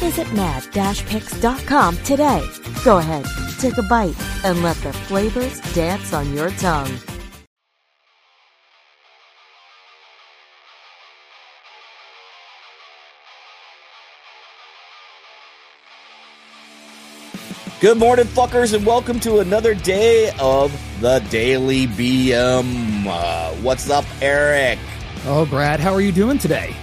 Visit mad-picks.com today. Go ahead, take a bite, and let the flavors dance on your tongue. Good morning, fuckers, and welcome to another day of the Daily BM. Uh, what's up, Eric? Oh, Brad, how are you doing today?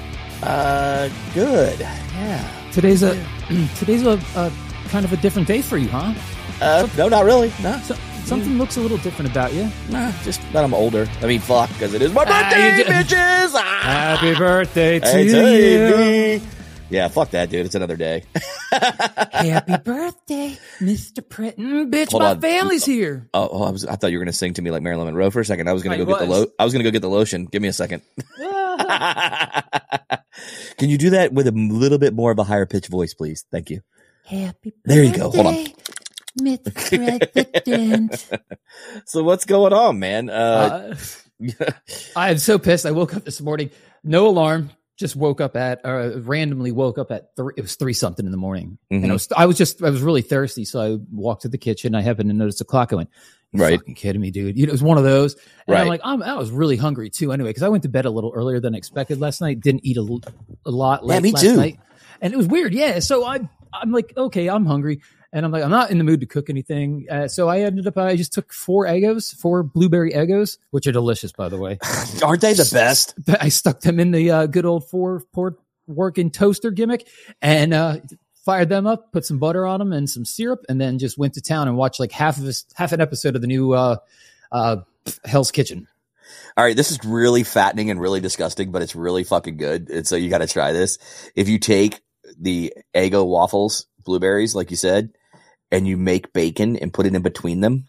Uh, good. Yeah. Today's a today's a, a kind of a different day for you, huh? Uh, no, not really. No, So, something looks a little different about you. nah, just that I'm older. I mean, fuck, because it is my Ah, birthday, did- bitches. Ah! Happy birthday to you! baby. Yeah, fuck that, dude. It's another day. Happy birthday, Mr. Pritton. Bitch, Hold my on. family's here. Oh, oh, I was. I thought you were gonna sing to me like Marilyn Monroe for a second. I was gonna I go get the lo- I was gonna go get the lotion. Give me a second. Can you do that with a little bit more of a higher pitch voice, please? Thank you. Happy There you go. Hold on. So what's going on, man? Uh, Uh, I am so pissed. I woke up this morning, no alarm. Just woke up at, uh, randomly woke up at three. It was three something in the morning, Mhm. and I was, I was just, I was really thirsty, so I walked to the kitchen. I happened to notice the clock. I went, "You Right. fucking kidding me, dude?" You know, it was one of those. And Right. I'm like, I'm, I was really hungry too, anyway, because I went to bed a little earlier than expected last night. Didn't eat a, a lot. Yeah, late me last too. Night. And it was weird, yeah. So I, I'm like, okay, I'm hungry. And I'm like, I'm not in the mood to cook anything. Uh, so I ended up, I just took four Eggos, four blueberry Eggos, which are delicious, by the way. aren't they the best? I stuck them in the uh, good old four port working toaster gimmick and uh, fired them up, put some butter on them and some syrup, and then just went to town and watched like half of this, half an episode of the new uh, uh, Hell's Kitchen. All right, this is really fattening and really disgusting, but it's really fucking good. And so you got to try this. If you take the Eggo waffles, blueberries, like you said, and you make bacon and put it in between them,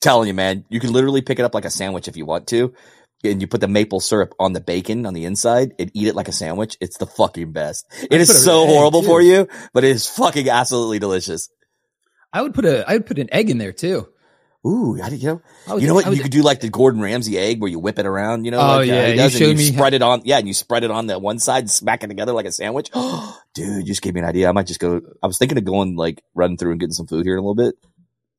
telling you, man, you can literally pick it up like a sandwich if you want to. And you put the maple syrup on the bacon on the inside and eat it like a sandwich. It's the fucking best. It is so horrible for you, but it is fucking absolutely delicious. I would put a, I would put an egg in there too. Ooh, do you know? I you know what? I would- you could do like the Gordon Ramsay egg where you whip it around, you know? Oh, like, uh, yeah, he you does, showed me how- spread it on, yeah, and you spread it on the one side, smack it together like a sandwich. Oh, dude, you just gave me an idea. I might just go, I was thinking of going like running through and getting some food here in a little bit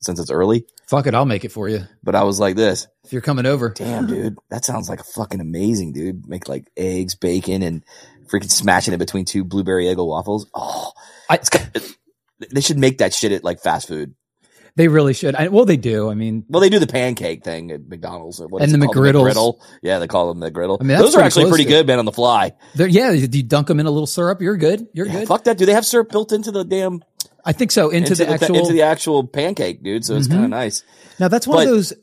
since it's early, Fuck it, I'll make it for you but I was like this, if you're coming over. damn, dude, that sounds like fucking amazing, dude. Make like eggs, bacon, and freaking smashing it between two blueberry Eggo waffles. Oh, I, they should make that shit at like fast food. They really should. I, well, they do. I mean, Well, they do the pancake thing at McDonald's. And the called? McGriddle. Yeah, they call them the griddle. I mean, Those are pretty actually pretty good, man, on the fly. they're- yeah, you, dunk them in a little syrup. You're good. You're Yeah, good. fuck that. Do they have syrup built into the damn I think so. Into, the th- actual. into the actual pancake, dude? So it's Mhm. kind of nice. Now that's one But- of those.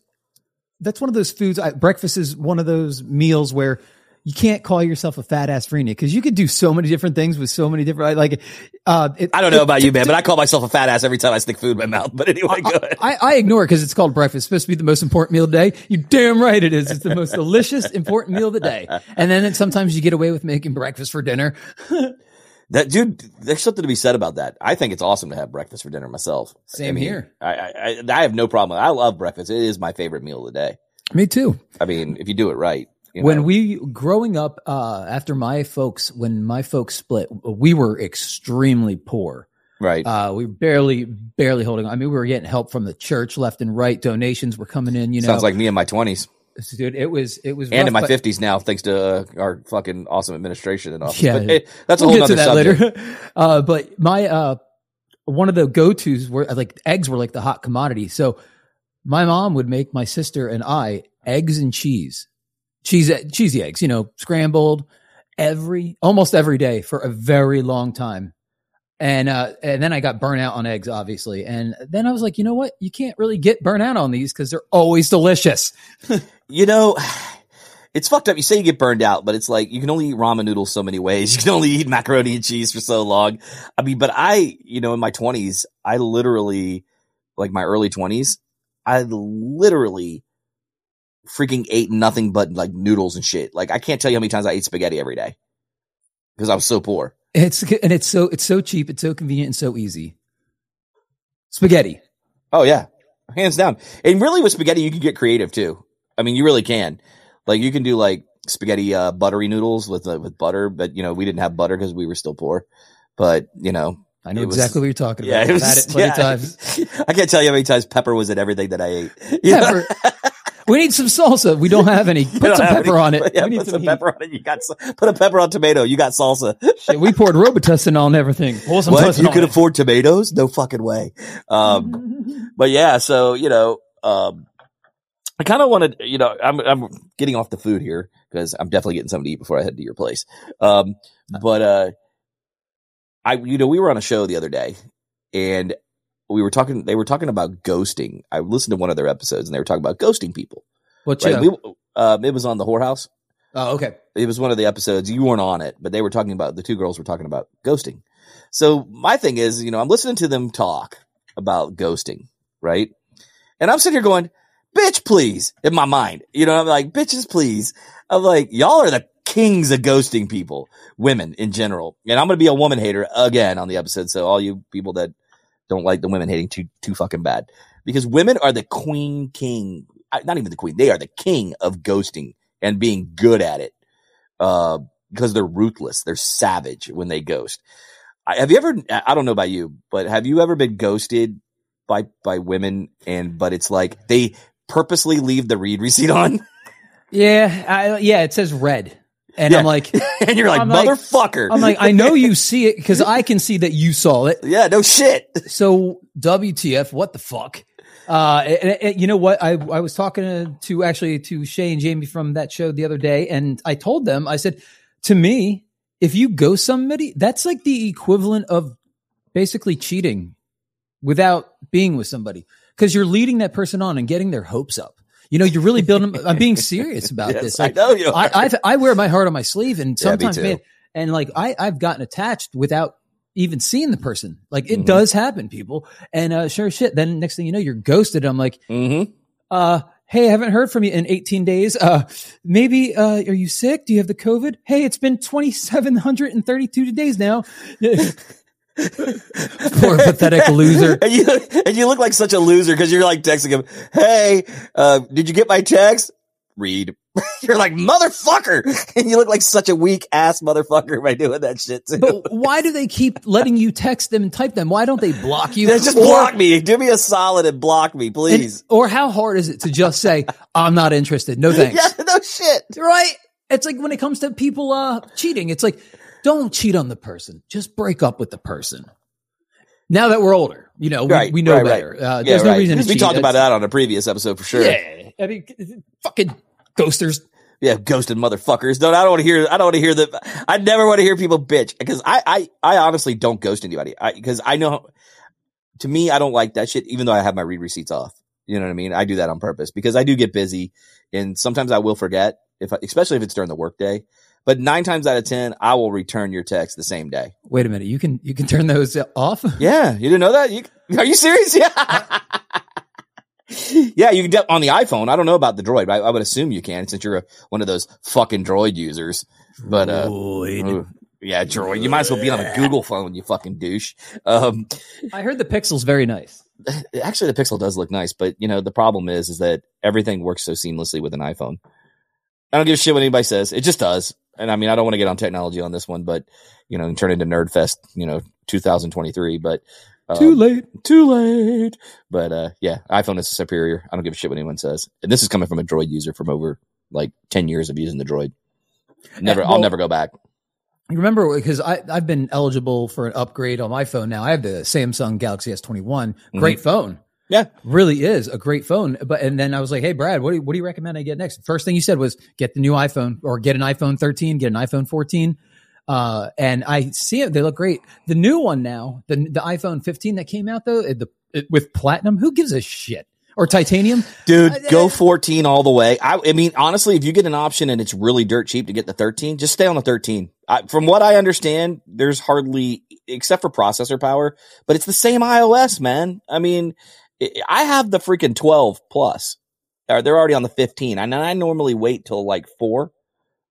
That's one of those foods. I, breakfast is one of those meals where you can't call yourself a fat ass freeney because you could do so many different things with so many different like. Uh, it, I don't know it- about you, man, but I call myself a fat ass every time I stick food in my mouth. But anyway, go. I, I ignore it because it's called breakfast. It's supposed to be the most important meal of the day. You damn right it is. It's the most delicious, important meal of the day. And then sometimes you get away with making breakfast for dinner. That dude, there's something to be said about that. I think it's awesome to have breakfast for dinner myself. Same I mean, here. I, I, I- I have no problem. I love breakfast. It is my favorite meal of the day. Me too. I mean, if you do it right. You when we growing up uh after my folks when my folks split we were extremely poor right. uh we were barely barely holding on. i mean we were getting help from the church left and right donations were coming in you know Sounds like me in my 20s dude it was it was and rough, in my 50s now, thanks to uh, our fucking awesome administration and office. Yeah. But, hey, that's a we'll whole get to nother that subject. later uh but my uh one of the go-to's were like eggs were like the hot commodity so my mom would make my sister and i eggs and cheese cheese cheesy eggs you know scrambled every almost every day for a very long time and uh and then i got burnt out on eggs obviously and then i was like you know what you can't really get burnt out on these because they're always delicious You know, it's fucked up. You say you get burned out, but it's like you can only eat ramen noodles so many ways. You can only eat macaroni and cheese for so long. I mean, but I, you know, in my twenties, I literally like my early twenties, I literally freaking ate nothing but like noodles and shit. Like I can't tell you how many times I ate spaghetti every day because I was so poor. It's and it's so it's so cheap, it's so convenient and so easy. Spaghetti. Oh yeah, hands down. And really, with spaghetti, you can get creative too. I mean, you really can. Like you can do like spaghetti uh, buttery noodles with uh, with butter, but you know we didn't have butter because we were still poor. But you know, I know It was- exactly what you're talking about. yeah, it I've had it plenty yeah. times. I can't tell you how many times pepper was in everything that I ate. You? Pepper. We need some salsa. We don't have any. Put some pepper any- on it. Yeah, we need put some, some pepper on it. You got put a pepper on tomato. You got salsa. Shit, we poured Robitussin on everything. Pour some What? You on can it. afford tomatoes? No fucking way. Um, but yeah, so you know, um, I kind of wanted, you know, I'm I'm getting off the food here because I'm definitely getting something to eat before I head to your place. Um, but uh, I, you know, we were on a show the other day, and we were talking. They were talking about ghosting. I listened to one of their episodes, and they were talking about ghosting people. What Right? We, um, it was on the whorehouse. oh, okay. It was one of the episodes. You weren't on it, but they were talking about the two girls were talking about ghosting. So my thing is, you know, I'm listening to them talk about ghosting, right? And I'm sitting here going, bitch, please, in my mind. You know, I'm like, bitches, please. I'm like, y'all are the kings of ghosting people, women in general. And I'm going to be a woman hater again on the episode. So all you people that don't like the women hating too, too fucking bad because women are the queen king, uh, not even the queen. They are the king of ghosting and being good at it. Uh, because they're ruthless. They're savage when they ghost. I, have you ever, I don't know about you, but have you ever been ghosted by, by women and, but it's like they purposely leave the read receipt on Yeah, I, yeah. It says red, and I'm like, and you're like, I'm like- motherfucker. I'm like, I know you see it because I can see that you saw it. yeah, no shit. So WTF? What the fuck? Uh, and- and you know what? I I was talking to, to actually to Shay and Jamie from that show the other day, and I told them, I said, to me, if you go somebody, that's like the equivalent of basically cheating without being with somebody because you're leading that person on and getting their hopes up. You know, you're really building. I'm being serious about Yes, this. I know you. I. I've, I wear my heart on my sleeve, and sometimes, too. man, and like I, I've gotten attached without even seeing the person. Like it Mhm. does happen, people. And uh, sure shit. Then next thing you know, you're ghosted. I'm like, mm-hmm. uh, hey, I haven't heard from you in 18 days. Uh, maybe uh, are you sick? Do you have the COVID? Hey, it's been 2,732 days now. Poor pathetic loser. and you and you look like such a loser because you're like texting him, "Hey, uh, did you get my text?" Read. you're like motherfucker, and you look like such a weak ass motherfucker by doing that shit too. But why do they keep letting you text them and type them? Why don't they block you? Yeah, just Or- block me. Do me a solid and block me, and- please. or how hard is it to just say, I'm not interested. No thanks. yeah, no shit. right? It's like when it comes to people uh cheating, it's like don't cheat on the person, just break up with the person. Now that we're older, you know, we, Right, we know right, better. right. Uh, Yeah, there's no right. reason to we cheat. talked about that on a previous episode for sure. Yeah, I mean, fucking ghosters. Yeah, ghosted motherfuckers. Don't I don't want to hear. I don't want to hear that. I never want to hear people bitch because I, I, I honestly don't ghost anybody. I because I know. To me, I don't like that shit. Even though I have my read receipts off, you know what I mean. I do that on purpose because I do get busy, and sometimes I will forget if, I, especially if it's during the workday. But nine times out of ten, I will return your text the same day. Wait a minute, you can you can turn those off. Yeah, you didn't know that? You, are you serious? Yeah. yeah, you can de- on the iPhone. I don't know about the Droid, but I, I would assume you can since you're a, one of those fucking Droid users. But uh, ooh, yeah, Droid. You might as well be on a Google phone, you fucking douche. Um, I heard the Pixel's very nice. actually, the Pixel does look nice, but you know the problem is, is that everything works so seamlessly with an iPhone. I don't give a shit what anybody says; it just does. And I mean, I don't want to get on technology on this one, but you know, and turn into Nerdfest, you know, 2023. But um, Too late. too late. But uh, yeah, iPhone is superior. I don't give a shit what anyone says. And this is coming from a Droid user from over like ten years of using the Droid. Never, Uh, I'll never go back. You remember because I I've been eligible for an upgrade on my phone now. I have the Samsung Galaxy S21. Great phone. Yeah. really is a great phone. But and then I was like, hey Brad, what do you, what do you recommend I get next? First thing you said was get the new iPhone or get an iPhone 13, get an iPhone 14. Uh, and I see it; they look great. The new one now, the the iPhone 15 that came out though, the it, with platinum, who gives a shit? Or titanium? Dude, Uh, go 14 all the way. I, I mean, honestly, if you get an option and it's really dirt cheap to get the 13, just stay on the 13. I, from what I understand, there's hardly, except for processor power, but it's the same iOS, man. I mean, I have the freaking 12 plus. Or they're already on the 15. And I normally wait till like four,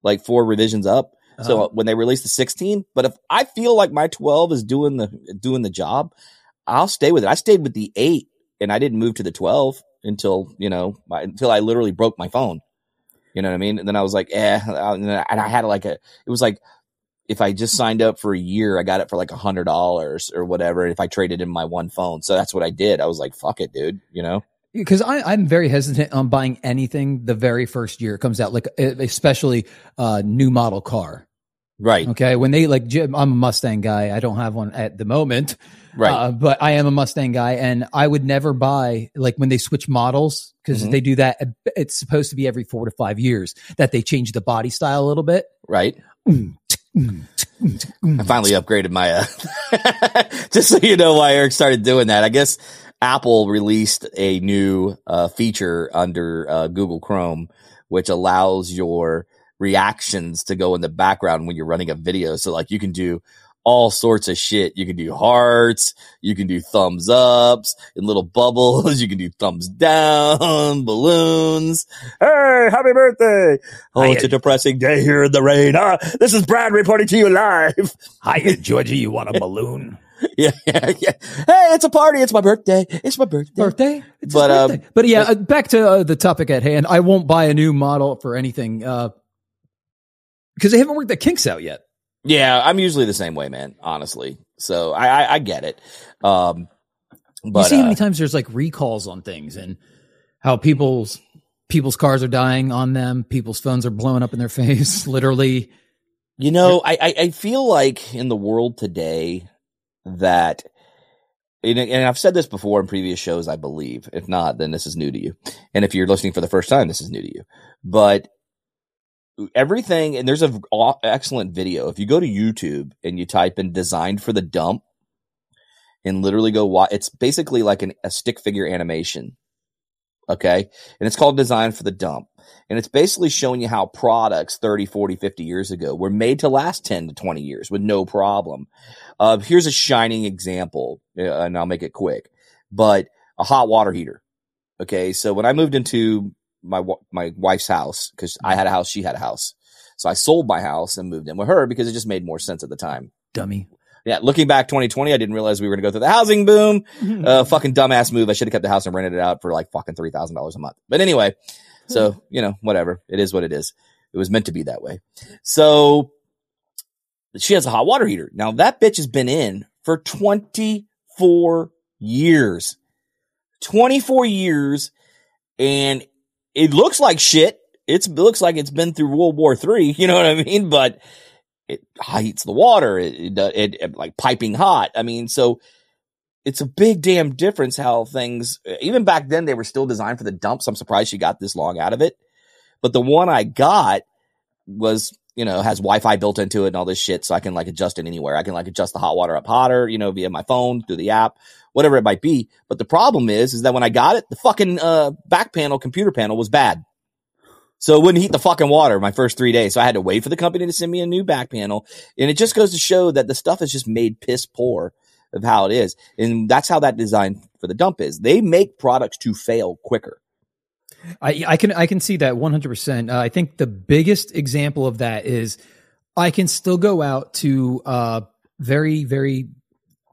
like four revisions up. So Uh-huh. when they release the 16, but if I feel like my 12 is doing the doing the job, I'll stay with it. I stayed with the 8 and I didn't move to the 12 until, you know, my, until I literally broke my phone. You know what I mean? And then I was like, eh, and I had like a it was like if I just signed up for a year, I got it for like a hundred dollars or whatever. If I traded in my one phone, so that's what I did. I was like, "Fuck it, dude," you know. because I'm very hesitant on buying anything the very first year it comes out, like especially uh new model car. Right, Okay, when they like, Jim, I'm a Mustang guy. I don't have one at the moment, right, uh, but I am a Mustang guy, and I would never buy like when they switch models because Mhm. they do that. It's supposed to be every four to five years that they change the body style a little bit. right. I I finally upgraded my. Uh, just so you know why Eric started doing that. I guess Apple released a new uh, feature under uh, Google Chrome, which allows your reactions to go in the background when you're running a video. So like you can do all sorts of shit. You can do hearts, you can do thumbs ups and little bubbles, you can do thumbs down, balloons. Hey, happy birthday. Oh, it's a depressing day here in the rain. Ah, this is Brad reporting to you live. Hi, Georgie. You want a balloon? yeah, yeah, yeah. Hey, it's a party. It's my birthday. It's my birthday. birthday. It's But, but, um, but yeah, uh, back to uh, the topic at hand. I won't buy a new model for anything uh, because they haven't worked the kinks out yet. Yeah, I'm usually the same way, man. Honestly, so I I, I get it. Um, but you see how uh, many times there's like recalls on things and how people's people's cars are dying on them, people's phones are blowing up in their face, literally. You know, I, I, I feel like in the world today that, and I've said this before in previous shows, I believe. If not, then this is new to you. And if you're listening for the first time, this is new to you. But everything, and there's an excellent video. If you go to YouTube and you type in designed for the dump and literally go watch, it's basically like an, a stick figure animation. Okay. And it's called design for the dump. And it's basically showing you how products 30, 40, 50 years ago were made to last 10 to 20 years with no problem. Uh, here's a shining example, uh, and I'll make it quick, but a hot water heater. Okay. So when I moved into my, my wife's house, cause I had a mm. house, she had a house. So I sold my house and moved in with her because it just made more sense at the time. Dummy. Yeah. Looking back 2020, I didn't realize we were going to go through the housing boom mm-hmm. uh, fucking dumbass move. I should have kept the house and rented it out for like fucking three thousand dollars a month. But anyway, hmm. so you know, whatever. It is what it is. It was meant to be that way. So she has a hot water heater. Now that bitch has been in for twenty four years. Twenty four years, and it looks like shit. It's, it looks like it's been through World War Three. You know what I mean? But it heats the water. It, it, it, like piping hot. I mean, so it's a big damn difference how things even back then they were still designed for the dumps. I'm surprised she got this long out of it. But the one I got was, you know, has Wi-Fi built into it and all this shit, so I can like adjust it anywhere. I can like adjust the hot water up hotter, you know, via my phone through the app, whatever it might be. But the problem is, is that when I got it, the fucking uh, back panel, computer panel was bad. So it wouldn't heat the fucking water my first three days. So I had to wait for the company to send me a new back panel. And it just goes to show that the stuff is just made piss poor of how it is. And that's how that design for the dump is. They make products to fail quicker. I, I can I can see that 100%. Uh, I think the biggest example of that is I can still go out to uh, very very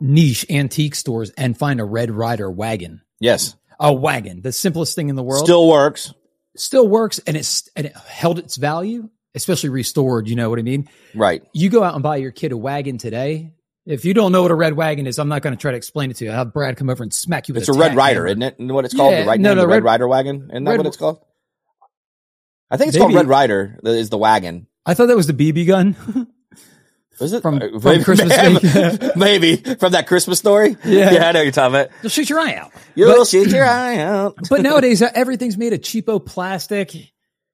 niche antique stores and find a Red Rider wagon. Yes. A wagon, the simplest thing in the world. Still works. still works and it's and it held its value, especially restored, you know what I mean? Right. You go out and buy your kid a wagon today. If you don't know what a red wagon is, I'm not going to try to explain it to you. I'll have Brad come over and smack you with It's a Red Rider, hammer. isn't it? Isn't what it's called? Yeah, the right no, name, no, the Red, Red- Rider wagon? Isn't that Red- what it's called? I think it's called Red Rider is the wagon. I thought that was the BB gun. Is it? From- Uh, from Christmas maybe. From that Christmas story? Yeah. Yeah, I know you're talking about. You'll shoot your eye out. You'll shoot your eye out. But nowadays, uh, everything's made of cheapo plastic.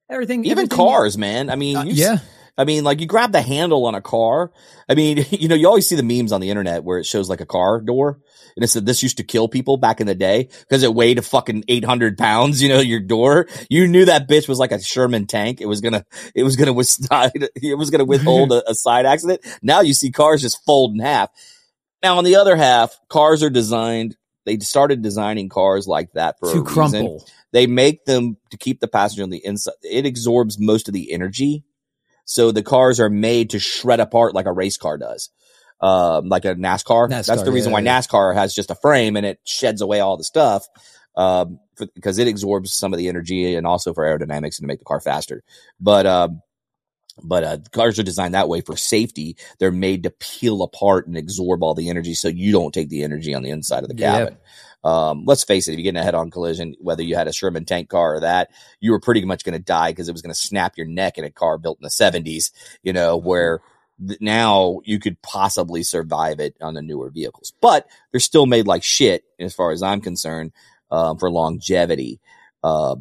Everything, Even everything- cars, man. I mean, Uh, yeah. I mean, like you grab the handle on a car. I mean, you know, you always see the memes on the internet where it shows like a car door and it said this used to kill people back in the day because it weighed a fucking 800 pounds, you know, your door. You knew that bitch was like a Sherman tank. It was gonna, it was gonna withstand, it was gonna withhold a, a side accident. Now you see cars just fold in half. Now on the other half, cars are designed they started designing cars like that for to a reason. crumple. They make them to keep the passenger on the inside. It absorbs most of the energy. So the cars are made to shred apart like a race car does. Um, like a NASCAR. That's NASCAR, the reason yeah, why yeah. NASCAR has just a frame and it sheds away all the stuff. Um, because it absorbs some of the energy and also for aerodynamics and to make the car faster. But, um, but uh, cars are designed that way for safety. They're made to peel apart and absorb all the energy, so you don't take the energy on the inside of the cabin. Um, let's face it, if you get in a head-on collision, whether you had a Sherman tank car or that, you were pretty much going to die because it was going to snap your neck in a car built in the '70s. You know, where th- now you could possibly survive it on the newer vehicles, but they're still made like shit as far as I'm concerned um, for longevity. Uh,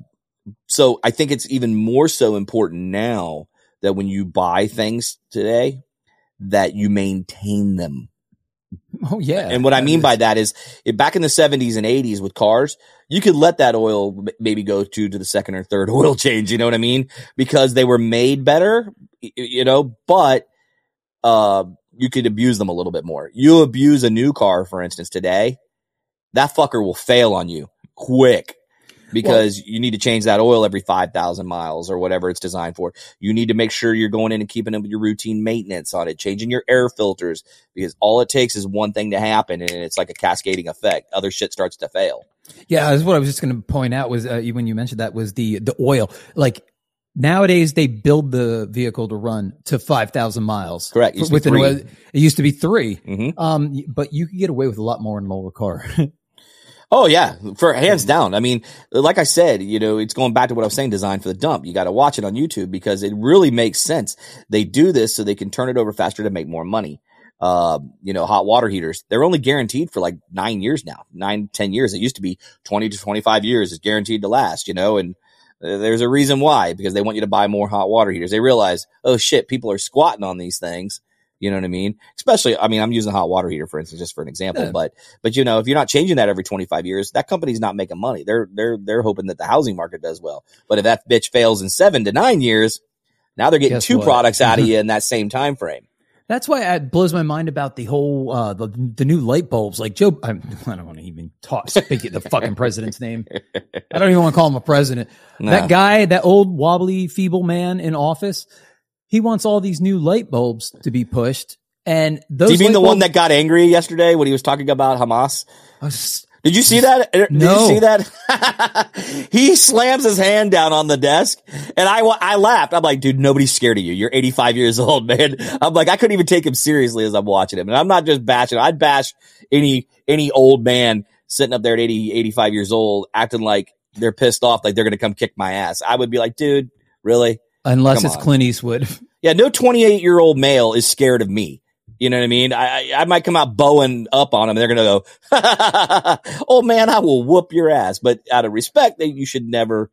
so I think it's even more so important now that when you buy things today, that you maintain them. Oh yeah. And what I mean by that is, back in the seventies and eighties with cars, you could let that oil maybe go to to the second or third oil change. You know what I mean? Because they were made better, you know. But uh, you could abuse them a little bit more. You abuse a new car, for instance, today, that fucker will fail on you quick because you need to change that oil every 5,000 miles or whatever it's designed for. You need to make sure you're going in and keeping up your routine maintenance on it, changing your air filters because all it takes is one thing to happen and it's like a cascading effect. Other shit starts to fail. Yeah, that's what I was just going to point out was uh, when you mentioned that was the the oil. Like nowadays, they build the vehicle to run to five thousand miles. Correct. It used to be With an three. oil- it used to be 3 Mhm. Um, but you could get away with a lot more in a lower car. Oh yeah, for hands down. I mean, like I said, you know, it's going back to what I was saying, design for the dump. You got to watch it on YouTube because it really makes sense. They do this so they can turn it over faster to make more money. Uh, you know, hot water heaters, they're only guaranteed for like nine years now, nine, ten years. It used to be 20 to 25 years is guaranteed to last, you know, and uh, there's a reason why, because they want you to buy more hot water heaters. They realize, oh shit, people are squatting on these things. You know what I mean? Especially, I mean, I'm using a hot water heater, for instance, just for an example, Yeah. but but you know, if you're not changing that every 25 years, that company's not making money. They're they're they're hoping that the housing market does well. But if that bitch fails in seven to nine years, now they're getting Guess two what? products out of you in that same time frame. That's why it blows my mind about the whole uh, the the new light bulbs. Like Joe, I'm, I don't want to even talk speak the fucking president's name. I don't even want to call him a president. No. That guy, that old wobbly, feeble man in office, he wants all these new light bulbs to be pushed. And those Do you mean the one that got angry yesterday when he was talking about Hamas? Was- Did you see that? Did No. you see that? he slams his hand down on the desk and I, I laughed. I'm like, dude, nobody's scared of you. You're 85 years old, man. I'm like, I couldn't even take him seriously as I'm watching him. And I'm not just bashing. I'd bash any, any old man sitting up there at 80, 85 years old acting like they're pissed off, like they're going to come kick my ass. I would be like, dude, really? Unless Come it's on. Clint Eastwood. Yeah, no 28 year old male is scared of me. You know what I mean? I, I, I might come out bowing up on them. And they're going to go, oh man, I will whoop your ass. But out of respect, they, you should never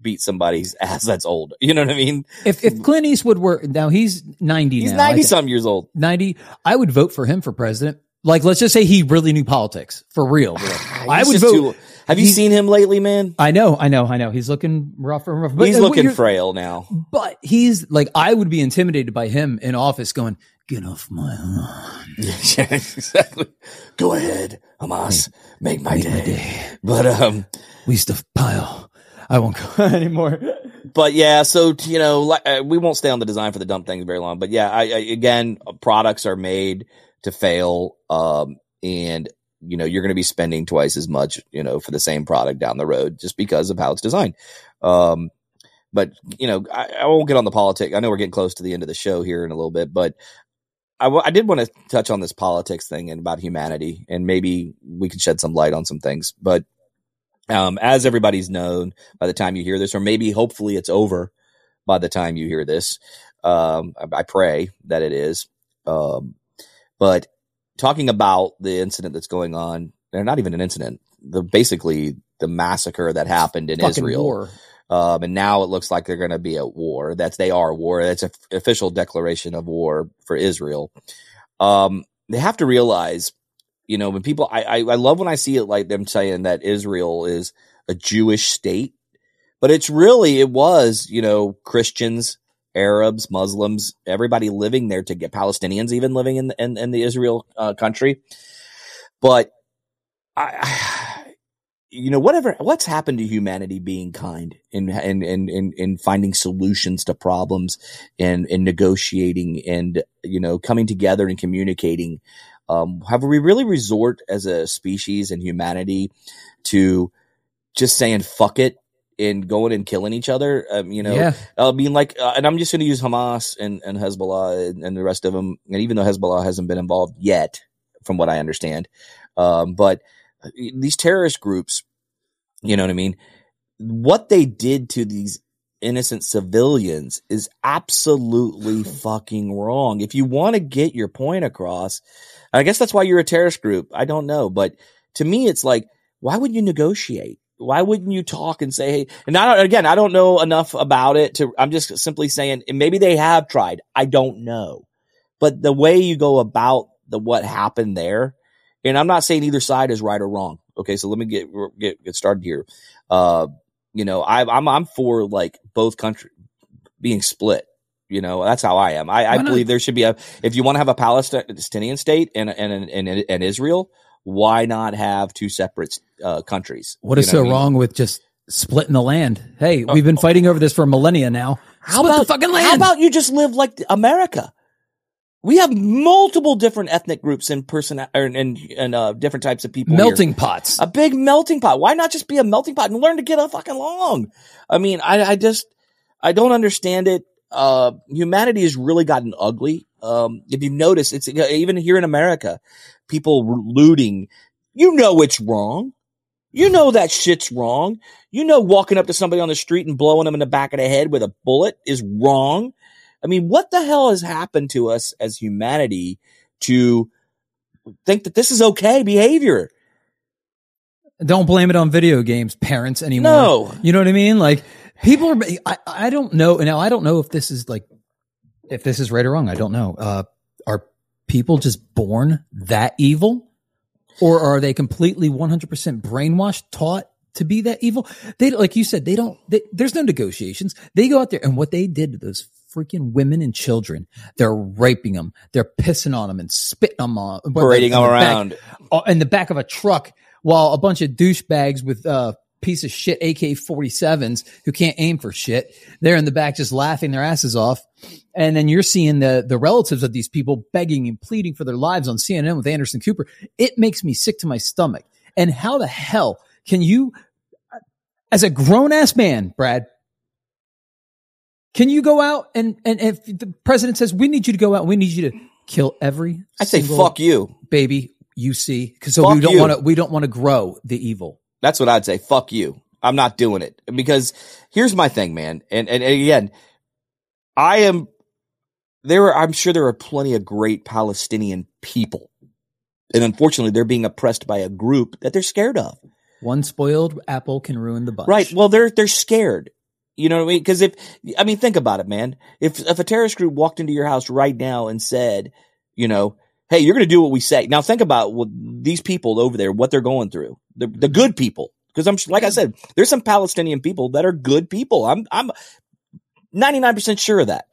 beat somebody's ass that's old. You know what I mean? if if Clint Eastwood were now he's ninety He's now. 90 thi- some years old. 90 i would vote for him for president like let's just say he really knew politics for real i would vote too- have you he's- seen him lately, man? i know i know i know he's looking rough and rough but, He's looking frail now. but he's like i would be intimidated by him in office going get off my lawn yeah, exactly. Go ahead, Hamas. Make my day. But, um, we used to pile i won't go anymore but yeah, so you know, like, uh, we won't stay on the design for the dump things very long. But yeah, I, I again, products are made to fail, um, and you know, you're going to be spending twice as much, you know, for the same product down the road just because of how it's designed. Um, but you know, I, I won't get on the politics. I know we're getting close to the end of the show here in a little bit, but I, w- I did want to touch on this politics thing and about humanity, and maybe we could shed some light on some things. But um, as everybody's known by the time you hear this, or maybe hopefully it's over by the time you hear this. Um, I, I pray that it is. Um, but talking about the incident that's going on, they're not even an incident. The basically the massacre that happened in fucking Israel. war Um, and now it looks like they're going to be at war. That's they are war. That's an official declaration of war for Israel. Um, they have to realize, you know, when people, I, I, I love when I see it like them saying that Israel is a Jewish state, but it's really, it was, you know, Christians, Arabs, Muslims, everybody living there to get Palestinians even living in, in, in the Israel uh, country. But I, you know, whatever, what's happened to humanity being kind and, and, and, and finding solutions to problems and, and negotiating and, you know, coming together and communicating. Um, have we really resort as a species and humanity to just saying fuck it and going and killing each other. Um, you know, Yeah. I mean, like, uh, and I'm just going to use Hamas and, and Hezbollah and, and the rest of them. And even though Hezbollah hasn't been involved yet, from what I understand, um, but these terrorist groups, you know what I mean? What they did to these innocent civilians is absolutely fucking wrong. If you want to get your point across, I guess that's why you're a terrorist group. I don't know, but to me, it's like, why would you negotiate? Why wouldn't you talk and say, hey, and I don't, again, I don't know enough about it to, I'm just simply saying, and maybe they have tried. I don't know. But the way you go about the, what happened there, and I'm not saying either side is right or wrong. Okay. So let me get, get, get started here. Uh, you know, I, I'm, I'm for like both country being split. You know, that's how I am. I, I believe there should be a, if you want to have a Palestinian state and, and, and, and Israel, why not have two separate uh, countries? What is You so I mean? wrong with just splitting the land? Hey, we've been fighting over this for millennia now. How Split about the fucking land? How about you just live like America? We have multiple different ethnic groups and person and and, and uh, different types of people. here. melting pots? a big melting pot. Why not just be a melting pot and learn to get a fucking along? I mean, I, I just I don't understand it. Uh, humanity has really gotten ugly. Um, if you've noticed, it's even here in America, people looting. You know it's wrong. You know that shit's wrong. You know walking up to somebody on the street and blowing them in the back of the head with a bullet is wrong. I mean, what the hell has happened to us as humanity to think that this is okay behavior? Don't blame it on video games, parents anymore. No. You know what I mean? Like people are, I, I don't know. Now I don't know if this is like, if this is right or wrong. I don't know. Uh, are people just born that evil or are they completely 100% brainwashed, taught to be that evil? They, like you said, they don't, they, there's no negotiations. They go out there and what they did to those freaking women and children, they're raping them. They're pissing on them and spitting them on, Parading them the back- around. uh, in the back of a truck while a bunch of douchebags with uh piece of shit AK-47s who can't aim for shit. They're in the back just laughing their asses off. And then you're seeing the the relatives of these people begging and pleading for their lives on CNN with Anderson Cooper. It makes me sick to my stomach. And how the hell can you as a grown ass man, Brad, can you go out and and if the president says we need you to go out, we need you to kill every I say fuck you. baby you see because so Fuck we don't want to we don't want to grow the evil That's what I'd say. Fuck you. I'm not doing it because here's my thing, man. And, and, and again, I am there. Are, I'm sure there are plenty of great Palestinian people. And unfortunately, they're being oppressed by a group that they're scared of. one spoiled apple can ruin the bunch Right. Well, they're, they're scared. You know what I mean? Cause if, I mean, think about it, man. If, if a terrorist group walked into your house right now and said, you know, Hey, you're going to do what we say. Now think about these people over there, what they're going through. The, the good people. Cause I'm, like I said, there's some Palestinian people that are good people. I'm, I'm 99% sure of that.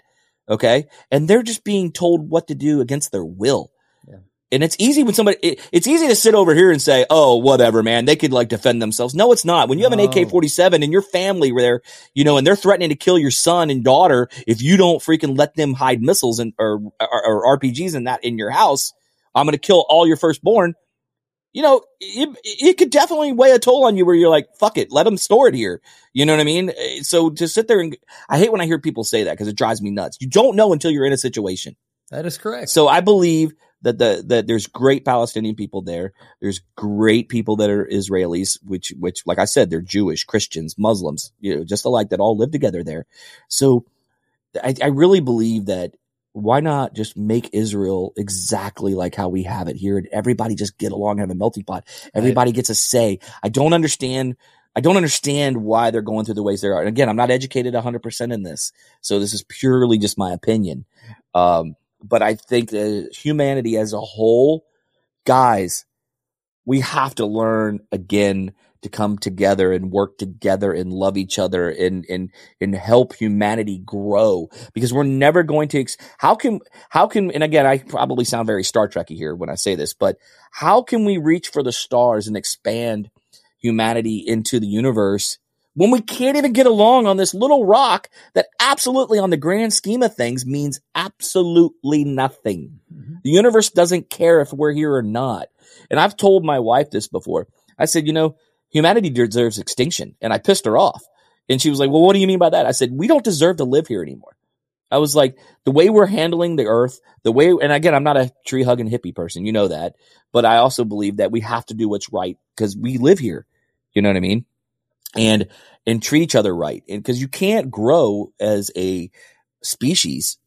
Okay. And they're just being told what to do against their will. And it's easy when somebody, it, it's easy to sit over here and say, oh, whatever, man. They could like defend themselves. No, it's not. When you have an No. AK 47 and your family were there, you know, and they're threatening to kill your son and daughter if you don't freaking let them hide missiles and, or, or, or RPGs and that in your house, I'm going to kill all your firstborn. You know, it, it could definitely weigh a toll on you where you're like, fuck it, let them store it here. You know what I mean? Eh, So to sit there and, I hate when I hear people say that because it drives me nuts. You don't know until you're in a situation. that is correct So I believe that the that there's great Palestinian people there. There's great people that are Israelis, which which like I said, they're Jewish, Christians, Muslims, you know, just alike that all live together there. So I, I really believe that why not just make Israel exactly like how we have it here and everybody just get along have a melting pot. Everybody gets a say. I don't understand I don't understand why they're going through the ways they are. And again, I'm not educated 100% in this. So this is purely just my opinion. Um, but I think that humanity as a whole, guys, we have to learn again to come together and work together and love each other and and and help humanity grow because we're never going to ex- how can how can and again I probably sound very Star Trekky here when I say this but how can we reach for the stars and expand humanity into the universe when we can't even get along on this little rock that absolutely on the grand scheme of things means absolutely nothing. Mm-hmm. The universe doesn't care if we're here or not. And I've told my wife this before. I said, you know, humanity deserves extinction. And I pissed her off. And she was like, well, what do you mean by that? I said, we don't deserve to live here anymore. I was like, the way we're handling the earth, the way, and again, I'm not a tree hugging hippie person. You know that. But I also believe that we have to do what's right because we live here. You know what I mean? And, and treat each other right. And because you can't grow as a species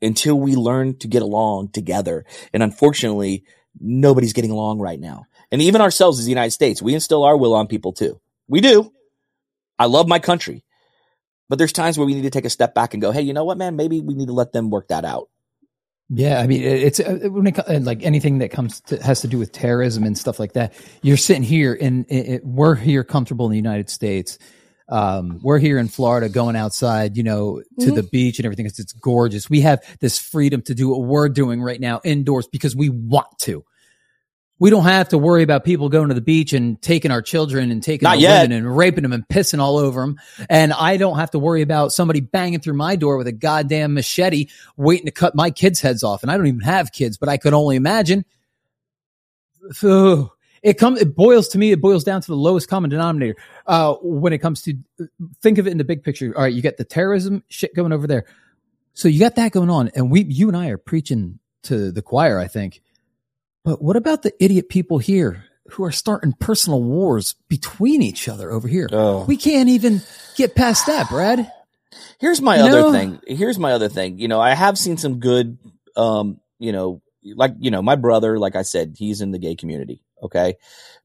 until we learn to get along together. And unfortunately, nobody's getting along right now. And even ourselves as the United States, we instill our will on people too. We do. I love my country. But there's times where we need to take a step back and go, hey, you know what, man? Maybe we need to let them work that out. Yeah, I mean, it's uh, when it like anything that comes to, has to do with terrorism and stuff like that. You're sitting here, and we're here comfortable in the United States. Um, we're here in Florida, going outside, you know, to mm-hmm. the beach and everything. It's, it's gorgeous. We have this freedom to do what we're doing right now indoors because we want to we don't have to worry about people going to the beach and taking our children and taking Not our yet. women and raping them and pissing all over them. And I don't have to worry about somebody banging through my door with a goddamn machete waiting to cut my kids' heads off. And I don't even have kids, but I could only imagine. it comes, it boils to me, it boils down to the lowest common denominator. Uh, when it comes to think of it in the big picture. All right. You got the terrorism shit going over there. So you got that going on. And we, you and I are preaching to the choir, I think but what about the idiot people here who are starting personal wars between each other over here? Oh. We can't even get past that, Brad. Here's my you other know? thing. Here's my other thing. You know, I have seen some good, um, you know, like, you know, my brother, like I said, he's in the gay community. Okay.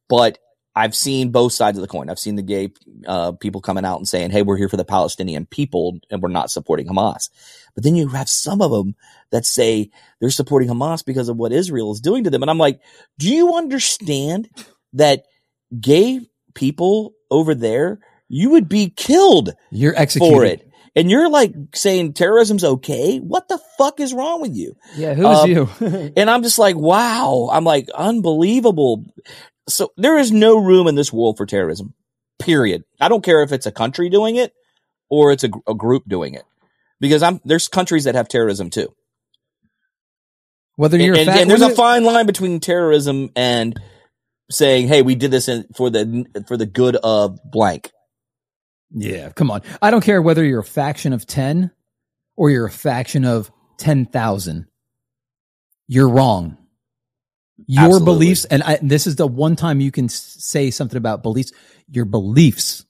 But I've seen both sides of the coin. I've seen the gay uh, people coming out and saying, "Hey, we're here for the Palestinian people, and we're not supporting Hamas." But then you have some of them that say they're supporting Hamas because of what Israel is doing to them, and I'm like, "Do you understand that gay people over there, you would be killed? You're executed for it." And you're like saying terrorism's okay. What the fuck is wrong with you? Yeah, who's um, you? and I'm just like, wow. I'm like, unbelievable so there is no room in this world for terrorism. Period. I don't care if it's a country doing it or it's a, a group doing it, because I'm there's countries that have terrorism too. Whether you're and, and, and there's a fine line between terrorism and saying, "Hey, we did this in, for the for the good of blank." Yeah, come on. I don't care whether you're a faction of ten or you're a faction of ten thousand. You're wrong your Absolutely. beliefs and I, this is the one time you can say something about beliefs your beliefs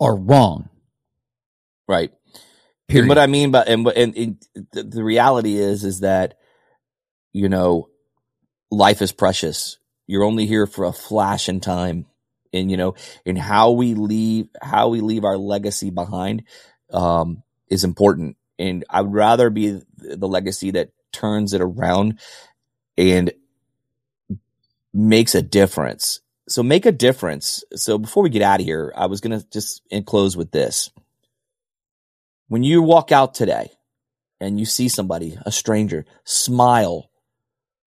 are wrong. Right. Period. and what i mean by and, and, and the, the reality is is that you know life is precious. You're only here for a flash in time. And you know and how we leave how we leave our legacy behind um is important. And i would rather be the legacy that turns it around and makes a difference. So make a difference. So before we get out of here, I was going to just close with this. When you walk out today and you see somebody, a stranger, smile,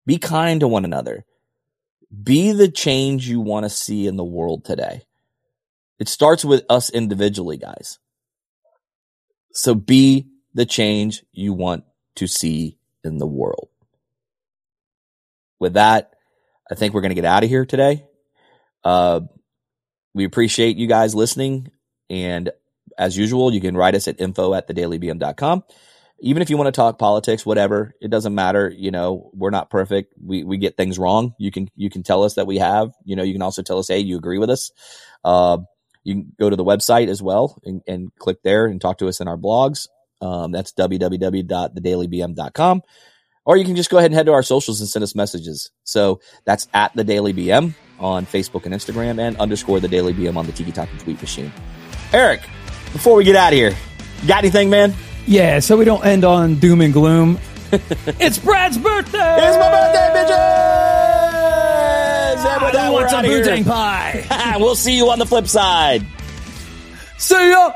be kind to one another. Be the change you want to see in the world today. It starts with us individually, guys. So be the change you want to see in the world. With that, I think we're going to get out of here today. Uh, we appreciate you guys listening. And as usual, you can write us at info at thedailybm.com. Even if you want to talk politics, whatever, it doesn't matter. You know, we're not perfect. We, we get things wrong. You can, you can tell us that we have, you know, you can also tell us, Hey, you agree with us. Uh, you can go to the website as well and, and click there and talk to us in our blogs. Um, that's www.thedailybm.com or you can just go ahead and head to our socials and send us messages. So that's at the Daily BM on Facebook and Instagram and underscore the Daily BM on the Tiki Talking tweet machine. Eric, before we get out of here, got anything, man? Yeah, so we don't end on doom and gloom. it's Brad's birthday! It's my birthday, bitches! said with that, Who we're wants a outta here. Wu-Tang pie? we'll see you on the flip side. See ya.